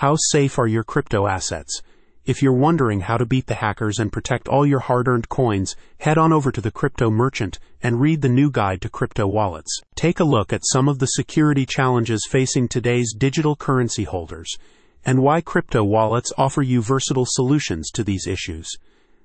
How safe are your crypto assets? If you're wondering how to beat the hackers and protect all your hard earned coins, head on over to the Crypto Merchant and read the new guide to crypto wallets. Take a look at some of the security challenges facing today's digital currency holders and why crypto wallets offer you versatile solutions to these issues.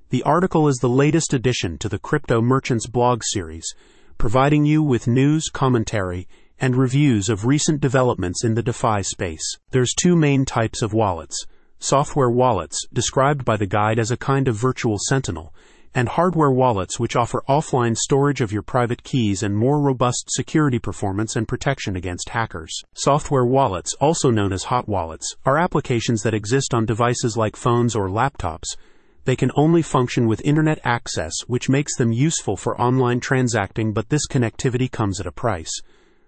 The article is the latest addition to the Crypto Merchants blog series, providing you with news, commentary, and reviews of recent developments in the DeFi space. There's two main types of wallets software wallets, described by the guide as a kind of virtual sentinel, and hardware wallets, which offer offline storage of your private keys and more robust security performance and protection against hackers. Software wallets, also known as hot wallets, are applications that exist on devices like phones or laptops. They can only function with internet access, which makes them useful for online transacting, but this connectivity comes at a price.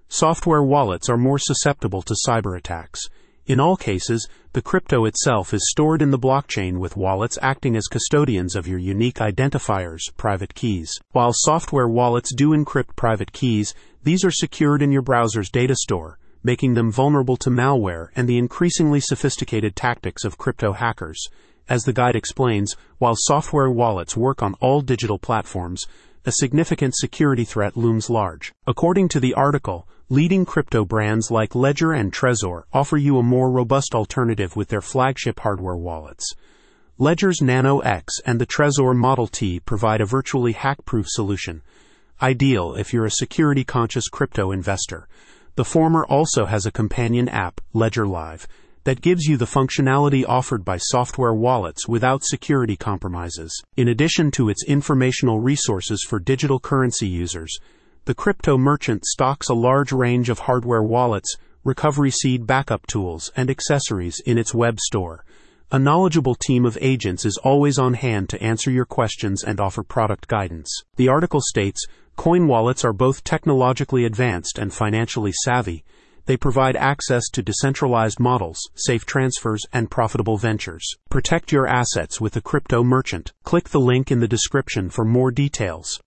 Software wallets are more susceptible to cyber attacks. In all cases, the crypto itself is stored in the blockchain with wallets acting as custodians of your unique identifiers, private keys. While software wallets do encrypt private keys, these are secured in your browser's data store, making them vulnerable to malware and the increasingly sophisticated tactics of crypto hackers. As the guide explains, while software wallets work on all digital platforms, a significant security threat looms large. According to the article, leading crypto brands like Ledger and Trezor offer you a more robust alternative with their flagship hardware wallets. Ledger's Nano X and the Trezor Model T provide a virtually hack-proof solution, ideal if you're a security-conscious crypto investor. The former also has a companion app, Ledger Live, that gives you the functionality offered by software wallets without security compromises. In addition to its informational resources for digital currency users, the crypto merchant stocks a large range of hardware wallets, recovery seed backup tools, and accessories in its web store. A knowledgeable team of agents is always on hand to answer your questions and offer product guidance. The article states coin wallets are both technologically advanced and financially savvy they provide access to decentralized models, safe transfers, and profitable ventures. Protect your assets with a crypto merchant. Click the link in the description for more details.